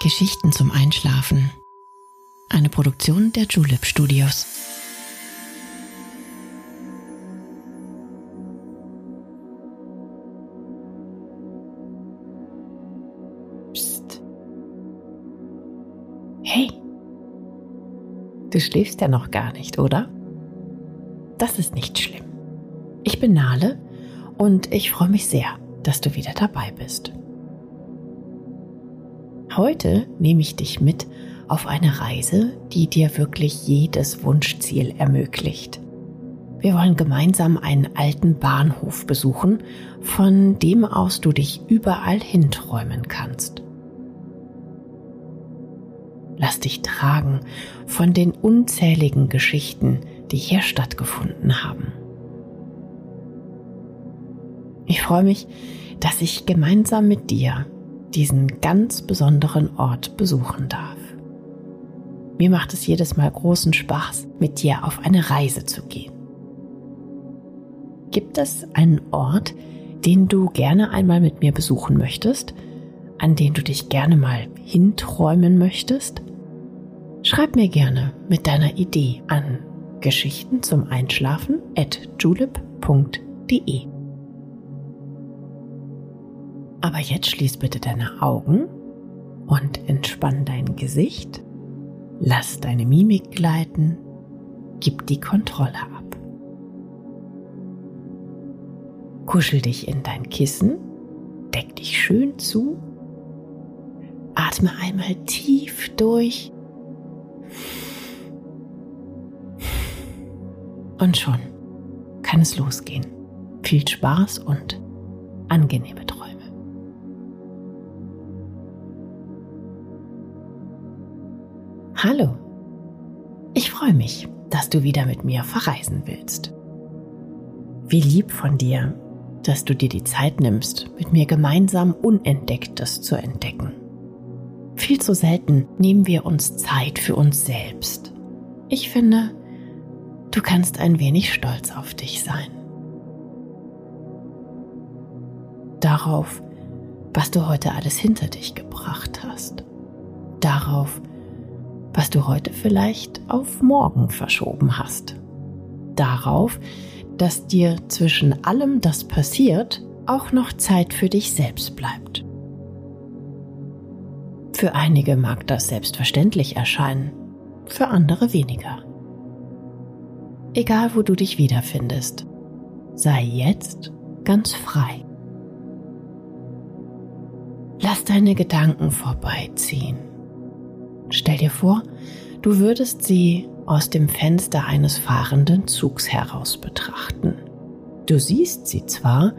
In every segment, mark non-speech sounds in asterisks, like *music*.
Geschichten zum Einschlafen. Eine Produktion der Julep Studios. Psst. Hey, du schläfst ja noch gar nicht, oder? Das ist nicht schlimm. Ich bin Nale und ich freue mich sehr, dass du wieder dabei bist. Heute nehme ich dich mit auf eine Reise, die dir wirklich jedes Wunschziel ermöglicht. Wir wollen gemeinsam einen alten Bahnhof besuchen, von dem aus du dich überall hinträumen kannst. Lass dich tragen von den unzähligen Geschichten, die hier stattgefunden haben. Ich freue mich, dass ich gemeinsam mit dir diesen ganz besonderen Ort besuchen darf. Mir macht es jedes Mal großen Spaß, mit dir auf eine Reise zu gehen. Gibt es einen Ort, den du gerne einmal mit mir besuchen möchtest, an den du dich gerne mal hinträumen möchtest? Schreib mir gerne mit deiner Idee an Geschichten zum Einschlafen at julep.de. Aber jetzt schließ bitte deine Augen und entspann dein Gesicht. Lass deine Mimik gleiten. Gib die Kontrolle ab. Kuschel dich in dein Kissen. Deck dich schön zu. Atme einmal tief durch. Und schon kann es losgehen. Viel Spaß und angenehme Hallo, ich freue mich, dass du wieder mit mir verreisen willst. Wie lieb von dir, dass du dir die Zeit nimmst, mit mir gemeinsam Unentdecktes zu entdecken. Viel zu selten nehmen wir uns Zeit für uns selbst. Ich finde, du kannst ein wenig stolz auf dich sein. Darauf, was du heute alles hinter dich gebracht hast. Darauf, was du heute vielleicht auf morgen verschoben hast. Darauf, dass dir zwischen allem, das passiert, auch noch Zeit für dich selbst bleibt. Für einige mag das selbstverständlich erscheinen, für andere weniger. Egal, wo du dich wiederfindest, sei jetzt ganz frei. Lass deine Gedanken vorbeiziehen Stell dir vor, du würdest sie aus dem Fenster eines fahrenden Zugs heraus betrachten. Du siehst sie zwar,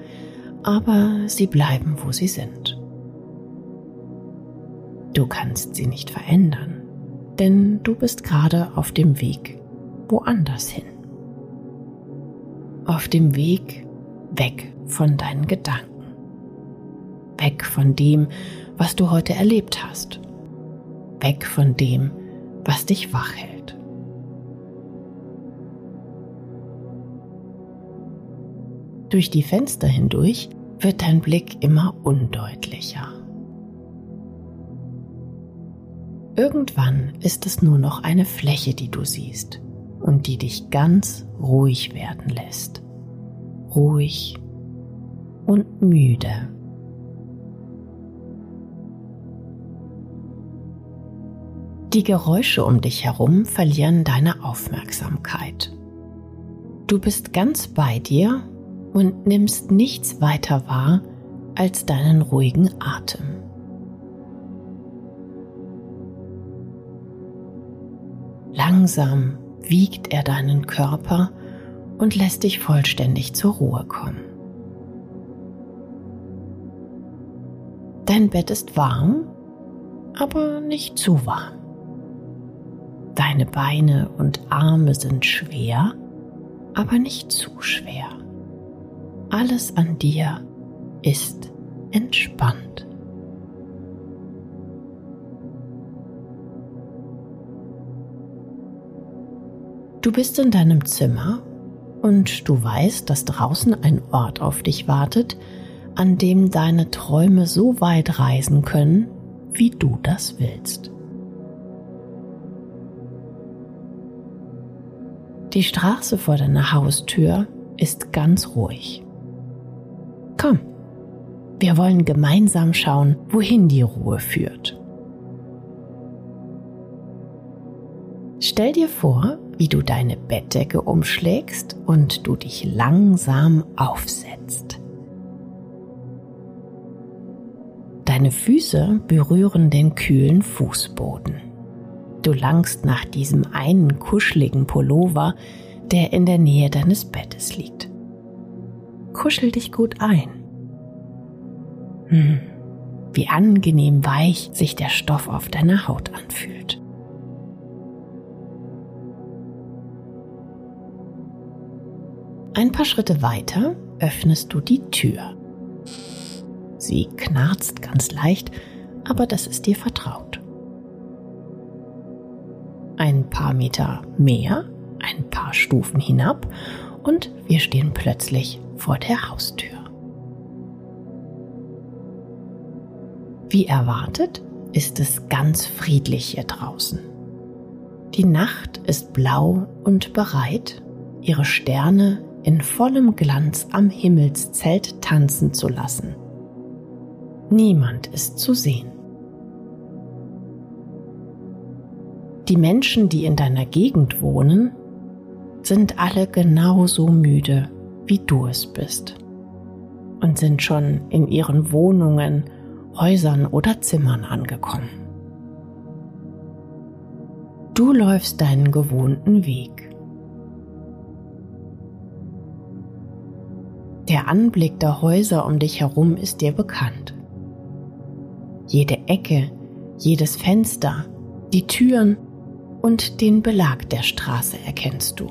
aber sie bleiben, wo sie sind. Du kannst sie nicht verändern, denn du bist gerade auf dem Weg woanders hin. Auf dem Weg weg von deinen Gedanken. Weg von dem, was du heute erlebt hast weg von dem, was dich wach hält. Durch die Fenster hindurch wird dein Blick immer undeutlicher. Irgendwann ist es nur noch eine Fläche, die du siehst und die dich ganz ruhig werden lässt. Ruhig und müde. Die Geräusche um dich herum verlieren deine Aufmerksamkeit. Du bist ganz bei dir und nimmst nichts weiter wahr als deinen ruhigen Atem. Langsam wiegt er deinen Körper und lässt dich vollständig zur Ruhe kommen. Dein Bett ist warm, aber nicht zu warm. Deine Beine und Arme sind schwer, aber nicht zu schwer. Alles an dir ist entspannt. Du bist in deinem Zimmer und du weißt, dass draußen ein Ort auf dich wartet, an dem deine Träume so weit reisen können, wie du das willst. Die Straße vor deiner Haustür ist ganz ruhig. Komm, wir wollen gemeinsam schauen, wohin die Ruhe führt. Stell dir vor, wie du deine Bettdecke umschlägst und du dich langsam aufsetzt. Deine Füße berühren den kühlen Fußboden. Du langst nach diesem einen kuscheligen Pullover, der in der Nähe deines Bettes liegt. Kuschel dich gut ein. Hm, wie angenehm weich sich der Stoff auf deiner Haut anfühlt. Ein paar Schritte weiter öffnest du die Tür. Sie knarzt ganz leicht, aber das ist dir vertraut. Paar Meter mehr, ein paar Stufen hinab und wir stehen plötzlich vor der Haustür. Wie erwartet ist es ganz friedlich hier draußen. Die Nacht ist blau und bereit, ihre Sterne in vollem Glanz am Himmelszelt tanzen zu lassen. Niemand ist zu sehen. Die Menschen, die in deiner Gegend wohnen, sind alle genauso müde, wie du es bist und sind schon in ihren Wohnungen, Häusern oder Zimmern angekommen. Du läufst deinen gewohnten Weg. Der Anblick der Häuser um dich herum ist dir bekannt. Jede Ecke, jedes Fenster, die Türen und den Belag der Straße erkennst du.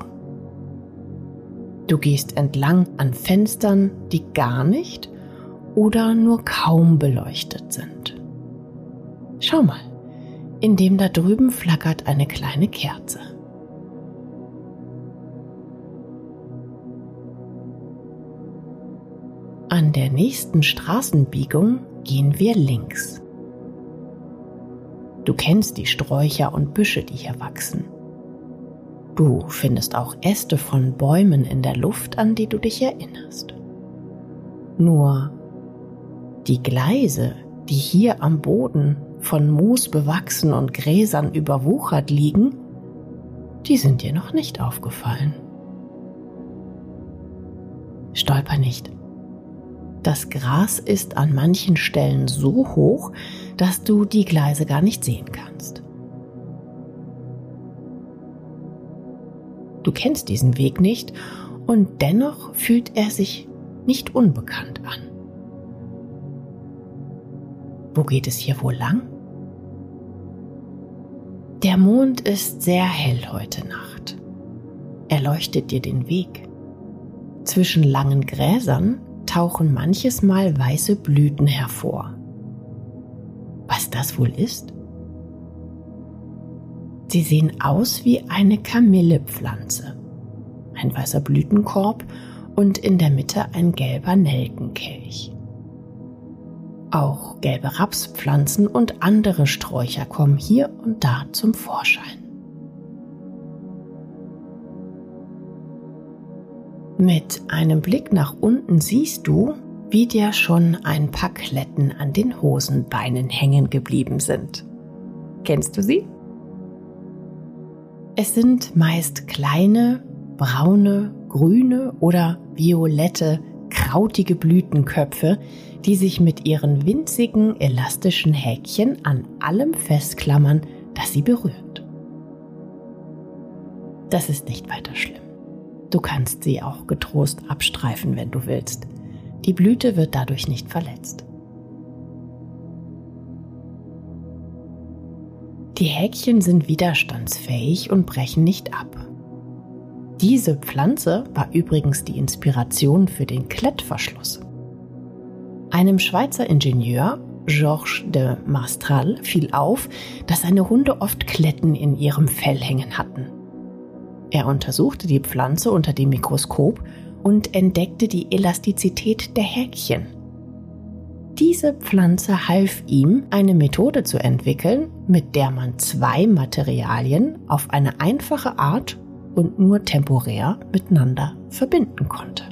Du gehst entlang an Fenstern, die gar nicht oder nur kaum beleuchtet sind. Schau mal, in dem da drüben flackert eine kleine Kerze. An der nächsten Straßenbiegung gehen wir links. Du kennst die Sträucher und Büsche, die hier wachsen. Du findest auch Äste von Bäumen in der Luft, an die du dich erinnerst. Nur die Gleise, die hier am Boden von Moos bewachsen und Gräsern überwuchert liegen, die sind dir noch nicht aufgefallen. Stolper nicht. Das Gras ist an manchen Stellen so hoch, dass du die Gleise gar nicht sehen kannst. Du kennst diesen Weg nicht und dennoch fühlt er sich nicht unbekannt an. Wo geht es hier wohl lang? Der Mond ist sehr hell heute Nacht. Er leuchtet dir den Weg. Zwischen langen Gräsern tauchen manches Mal weiße Blüten hervor. Was das wohl ist? Sie sehen aus wie eine Kamillepflanze. Ein weißer Blütenkorb und in der Mitte ein gelber Nelkenkelch. Auch gelbe Rapspflanzen und andere Sträucher kommen hier und da zum Vorschein. Mit einem Blick nach unten siehst du, wie dir schon ein paar Kletten an den Hosenbeinen hängen geblieben sind. Kennst du sie? Es sind meist kleine, braune, grüne oder violette, krautige Blütenköpfe, die sich mit ihren winzigen, elastischen Häkchen an allem festklammern, das sie berührt. Das ist nicht weiter schlimm. Du kannst sie auch getrost abstreifen, wenn du willst. Die Blüte wird dadurch nicht verletzt. Die Häkchen sind widerstandsfähig und brechen nicht ab. Diese Pflanze war übrigens die Inspiration für den Klettverschluss. Einem Schweizer Ingenieur, Georges de Mastral, fiel auf, dass seine Hunde oft Kletten in ihrem Fell hängen hatten. Er untersuchte die Pflanze unter dem Mikroskop und entdeckte die Elastizität der Häkchen. Diese Pflanze half ihm, eine Methode zu entwickeln, mit der man zwei Materialien auf eine einfache Art und nur temporär miteinander verbinden konnte.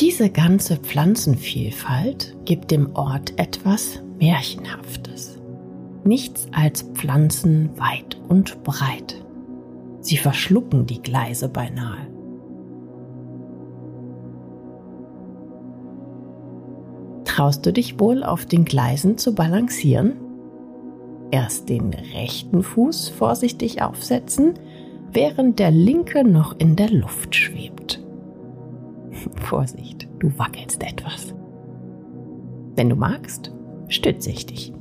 Diese ganze Pflanzenvielfalt gibt dem Ort etwas Märchenhaftes. Nichts als Pflanzen weit und breit. Sie verschlucken die Gleise beinahe. Traust du dich wohl auf den Gleisen zu balancieren? Erst den rechten Fuß vorsichtig aufsetzen, während der linke noch in der Luft schwebt. *laughs* Vorsicht, du wackelst etwas. Wenn du magst, stütze ich dich.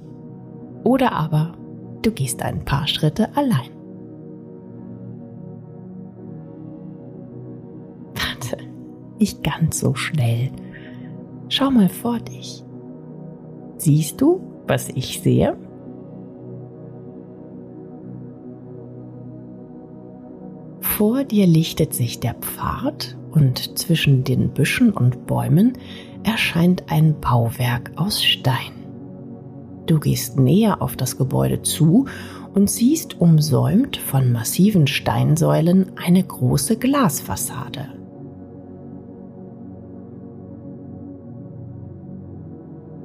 Oder aber du gehst ein paar Schritte allein. Warte, nicht ganz so schnell. Schau mal vor dich. Siehst du, was ich sehe? Vor dir lichtet sich der Pfad und zwischen den Büschen und Bäumen erscheint ein Bauwerk aus Stein. Du gehst näher auf das Gebäude zu und siehst umsäumt von massiven Steinsäulen eine große Glasfassade.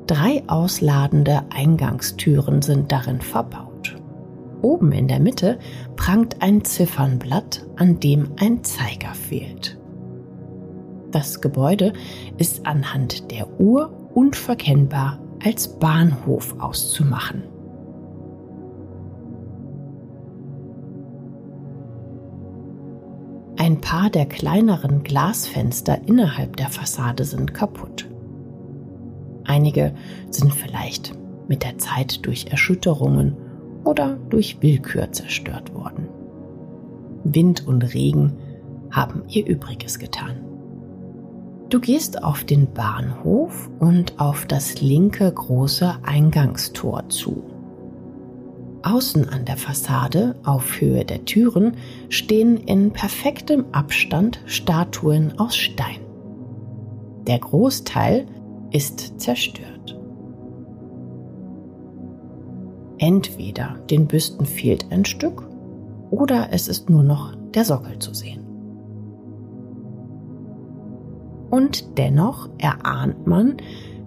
Drei ausladende Eingangstüren sind darin verbaut. Oben in der Mitte prangt ein Ziffernblatt, an dem ein Zeiger fehlt. Das Gebäude ist anhand der Uhr unverkennbar als Bahnhof auszumachen. Ein paar der kleineren Glasfenster innerhalb der Fassade sind kaputt. Einige sind vielleicht mit der Zeit durch Erschütterungen oder durch Willkür zerstört worden. Wind und Regen haben ihr Übriges getan. Du gehst auf den Bahnhof und auf das linke große Eingangstor zu. Außen an der Fassade, auf Höhe der Türen, stehen in perfektem Abstand Statuen aus Stein. Der Großteil ist zerstört. Entweder den Büsten fehlt ein Stück oder es ist nur noch der Sockel zu sehen. Und dennoch erahnt man,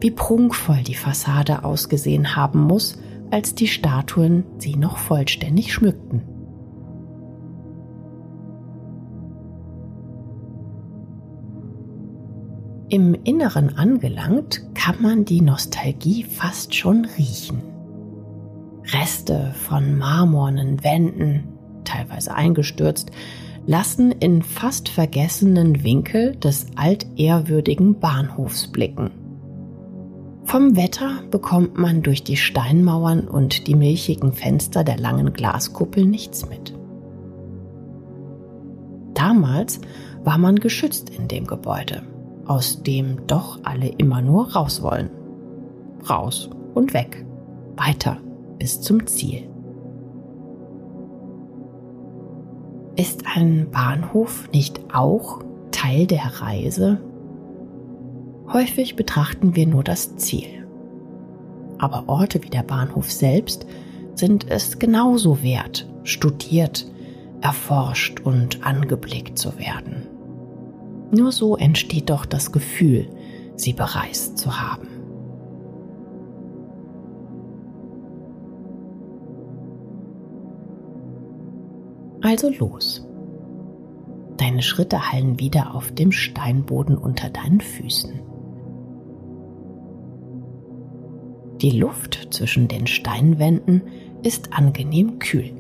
wie prunkvoll die Fassade ausgesehen haben muss, als die Statuen sie noch vollständig schmückten. Im Inneren angelangt, kann man die Nostalgie fast schon riechen. Reste von marmornen Wänden, teilweise eingestürzt, lassen in fast vergessenen Winkel des altehrwürdigen Bahnhofs blicken. Vom Wetter bekommt man durch die Steinmauern und die milchigen Fenster der langen Glaskuppel nichts mit. Damals war man geschützt in dem Gebäude, aus dem doch alle immer nur raus wollen. Raus und weg, weiter bis zum Ziel. Ist ein Bahnhof nicht auch Teil der Reise? Häufig betrachten wir nur das Ziel. Aber Orte wie der Bahnhof selbst sind es genauso wert, studiert, erforscht und angeblickt zu werden. Nur so entsteht doch das Gefühl, sie bereist zu haben. Also los. Deine Schritte hallen wieder auf dem Steinboden unter deinen Füßen. Die Luft zwischen den Steinwänden ist angenehm kühl.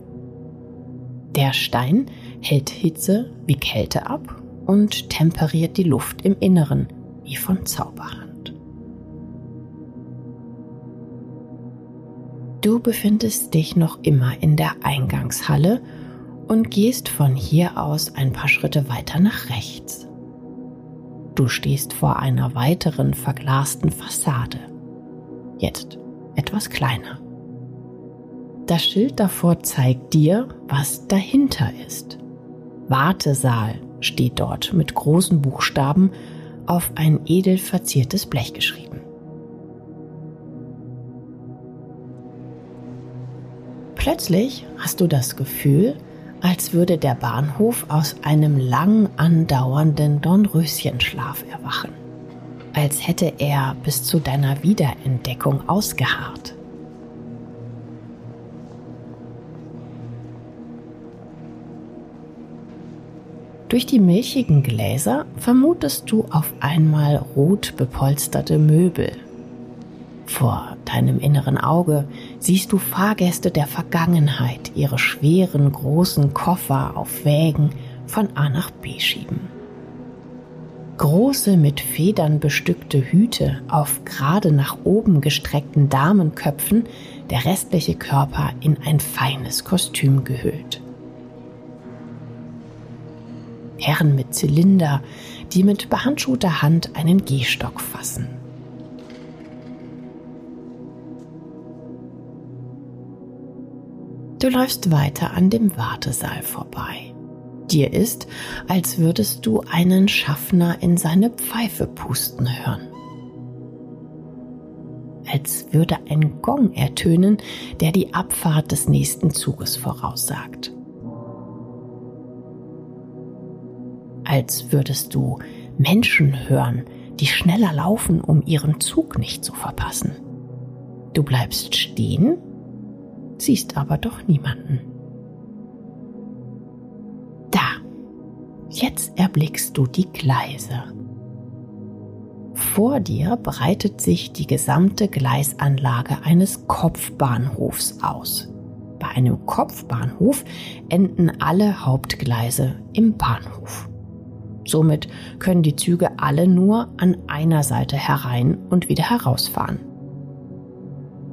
Der Stein hält Hitze wie Kälte ab und temperiert die Luft im Inneren wie von Zauberhand. Du befindest dich noch immer in der Eingangshalle und gehst von hier aus ein paar Schritte weiter nach rechts. Du stehst vor einer weiteren verglasten Fassade. Jetzt etwas kleiner. Das Schild davor zeigt dir, was dahinter ist. Wartesaal steht dort mit großen Buchstaben auf ein edel verziertes Blech geschrieben. Plötzlich hast du das Gefühl, als würde der Bahnhof aus einem lang andauernden Dornröschenschlaf erwachen, als hätte er bis zu deiner Wiederentdeckung ausgeharrt. Durch die milchigen Gläser vermutest du auf einmal rot bepolsterte Möbel. Vor deinem inneren Auge siehst du Fahrgäste der Vergangenheit ihre schweren großen Koffer auf Wägen von A nach B schieben. Große mit Federn bestückte Hüte auf gerade nach oben gestreckten Damenköpfen, der restliche Körper in ein feines Kostüm gehüllt. Herren mit Zylinder, die mit behandschuhter Hand einen Gehstock fassen. Du läufst weiter an dem Wartesaal vorbei. Dir ist, als würdest du einen Schaffner in seine Pfeife pusten hören. Als würde ein Gong ertönen, der die Abfahrt des nächsten Zuges voraussagt. als würdest du Menschen hören, die schneller laufen, um ihren Zug nicht zu verpassen. Du bleibst stehen, siehst aber doch niemanden. Da, jetzt erblickst du die Gleise. Vor dir breitet sich die gesamte Gleisanlage eines Kopfbahnhofs aus. Bei einem Kopfbahnhof enden alle Hauptgleise im Bahnhof. Somit können die Züge alle nur an einer Seite herein und wieder herausfahren.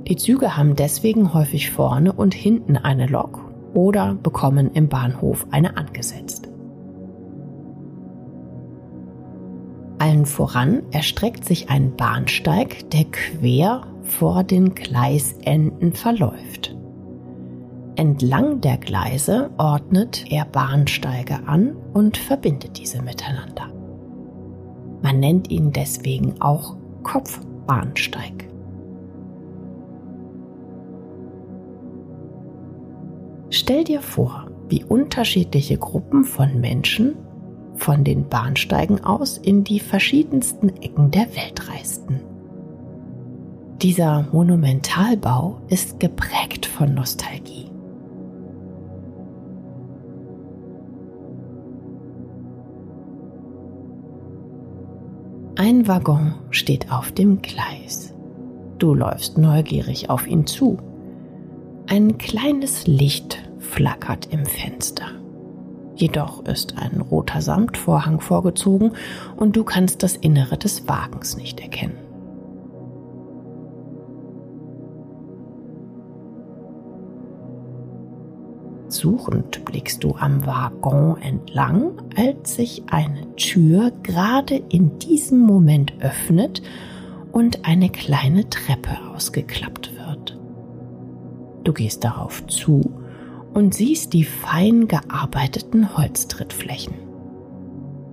Die Züge haben deswegen häufig vorne und hinten eine Lok oder bekommen im Bahnhof eine angesetzt. Allen voran erstreckt sich ein Bahnsteig, der quer vor den Gleisenden verläuft. Entlang der Gleise ordnet er Bahnsteige an und verbindet diese miteinander. Man nennt ihn deswegen auch Kopfbahnsteig. Stell dir vor, wie unterschiedliche Gruppen von Menschen von den Bahnsteigen aus in die verschiedensten Ecken der Welt reisten. Dieser Monumentalbau ist geprägt von Nostalgie. Ein Waggon steht auf dem Gleis. Du läufst neugierig auf ihn zu. Ein kleines Licht flackert im Fenster. Jedoch ist ein roter Samtvorhang vorgezogen und du kannst das Innere des Wagens nicht erkennen. Suchend blickst du am Waggon entlang, als sich eine Tür gerade in diesem Moment öffnet und eine kleine Treppe ausgeklappt wird. Du gehst darauf zu und siehst die fein gearbeiteten Holztrittflächen.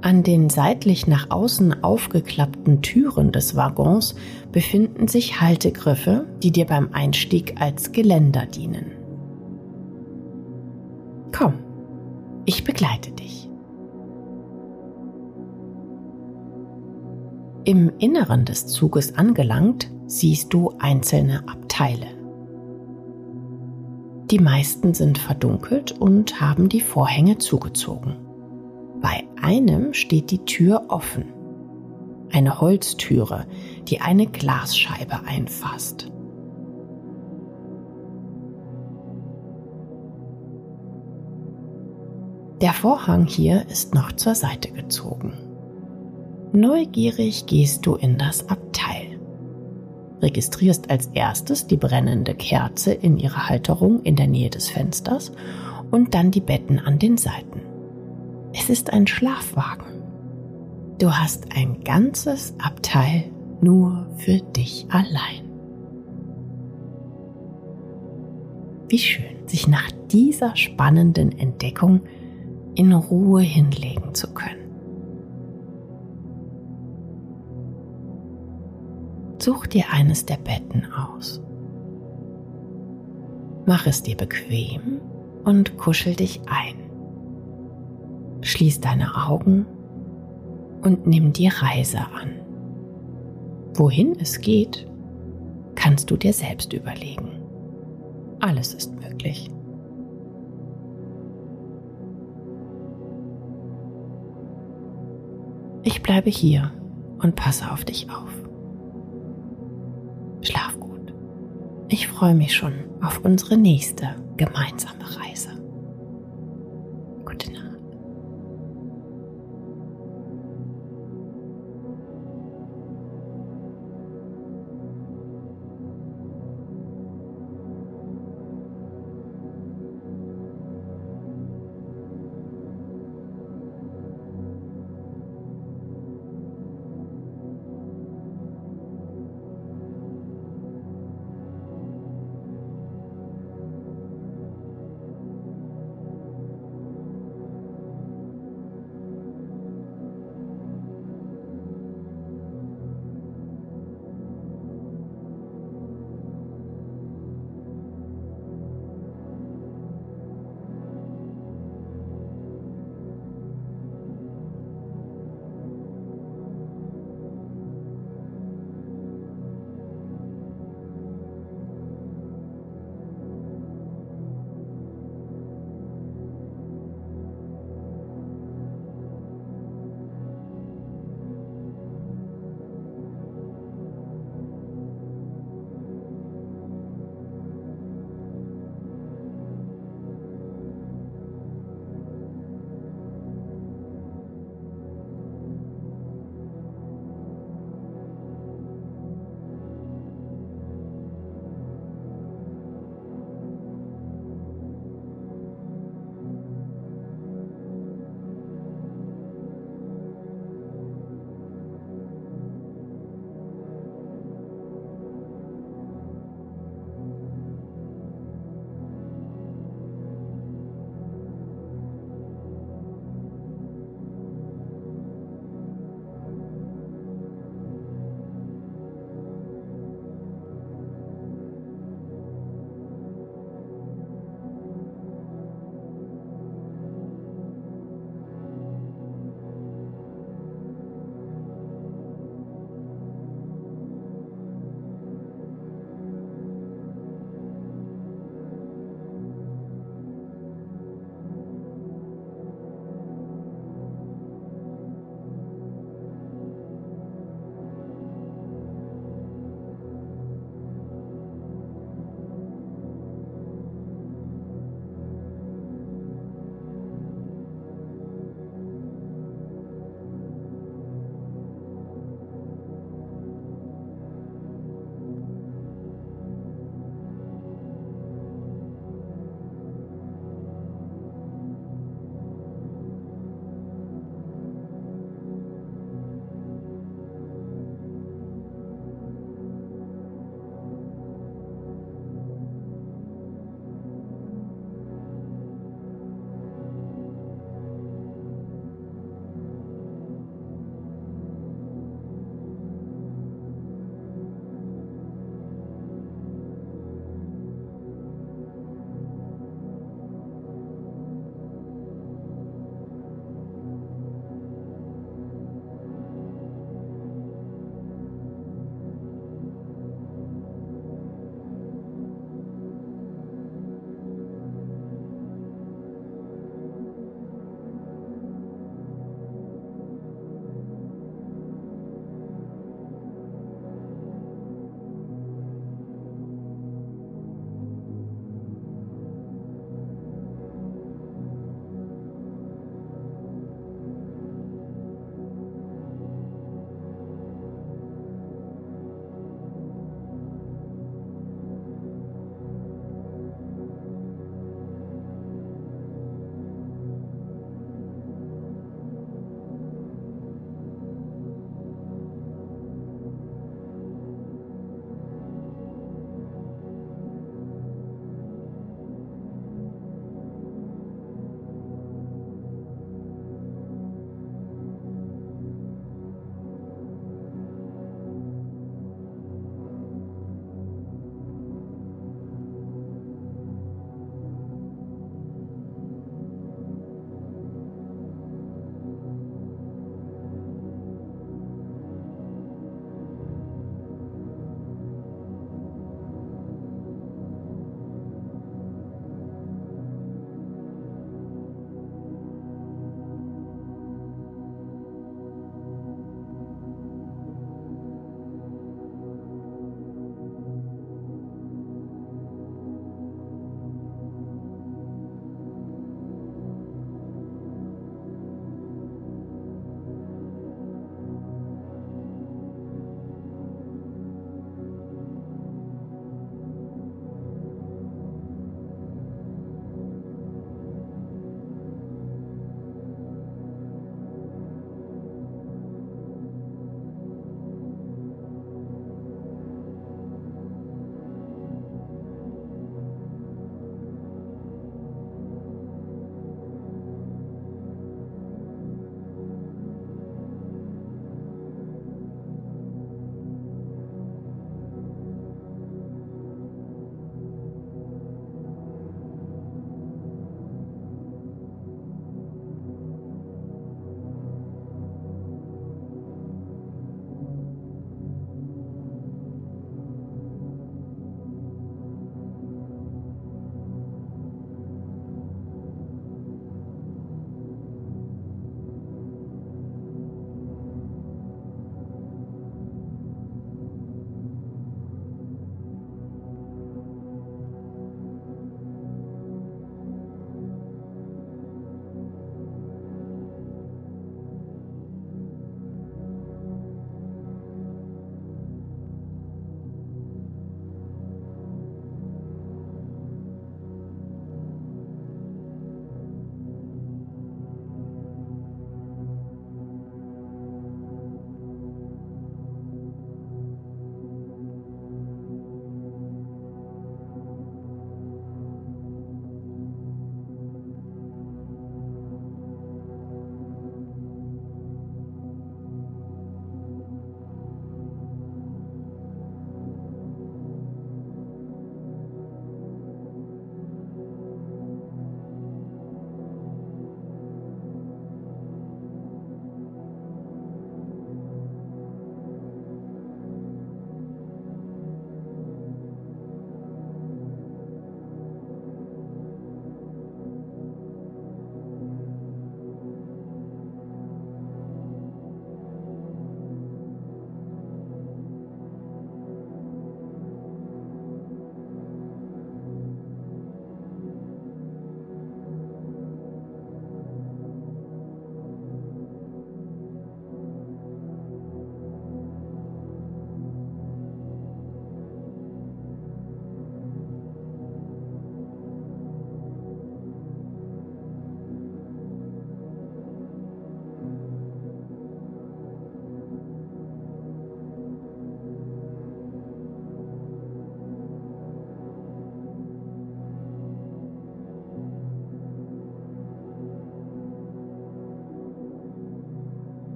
An den seitlich nach außen aufgeklappten Türen des Waggons befinden sich Haltegriffe, die dir beim Einstieg als Geländer dienen. Komm, ich begleite dich. Im Inneren des Zuges angelangt, siehst du einzelne Abteile. Die meisten sind verdunkelt und haben die Vorhänge zugezogen. Bei einem steht die Tür offen. Eine Holztüre, die eine Glasscheibe einfasst. Der Vorhang hier ist noch zur Seite gezogen. Neugierig gehst du in das Abteil. Registrierst als erstes die brennende Kerze in ihrer Halterung in der Nähe des Fensters und dann die Betten an den Seiten. Es ist ein Schlafwagen. Du hast ein ganzes Abteil nur für dich allein. Wie schön, sich nach dieser spannenden Entdeckung in Ruhe hinlegen zu können. Such dir eines der Betten aus. Mach es dir bequem und kuschel dich ein. Schließ deine Augen und nimm die Reise an. Wohin es geht, kannst du dir selbst überlegen. Alles ist möglich. Ich bleibe hier und passe auf dich auf. Ich freue mich schon auf unsere nächste gemeinsame Reise. Gute Nacht.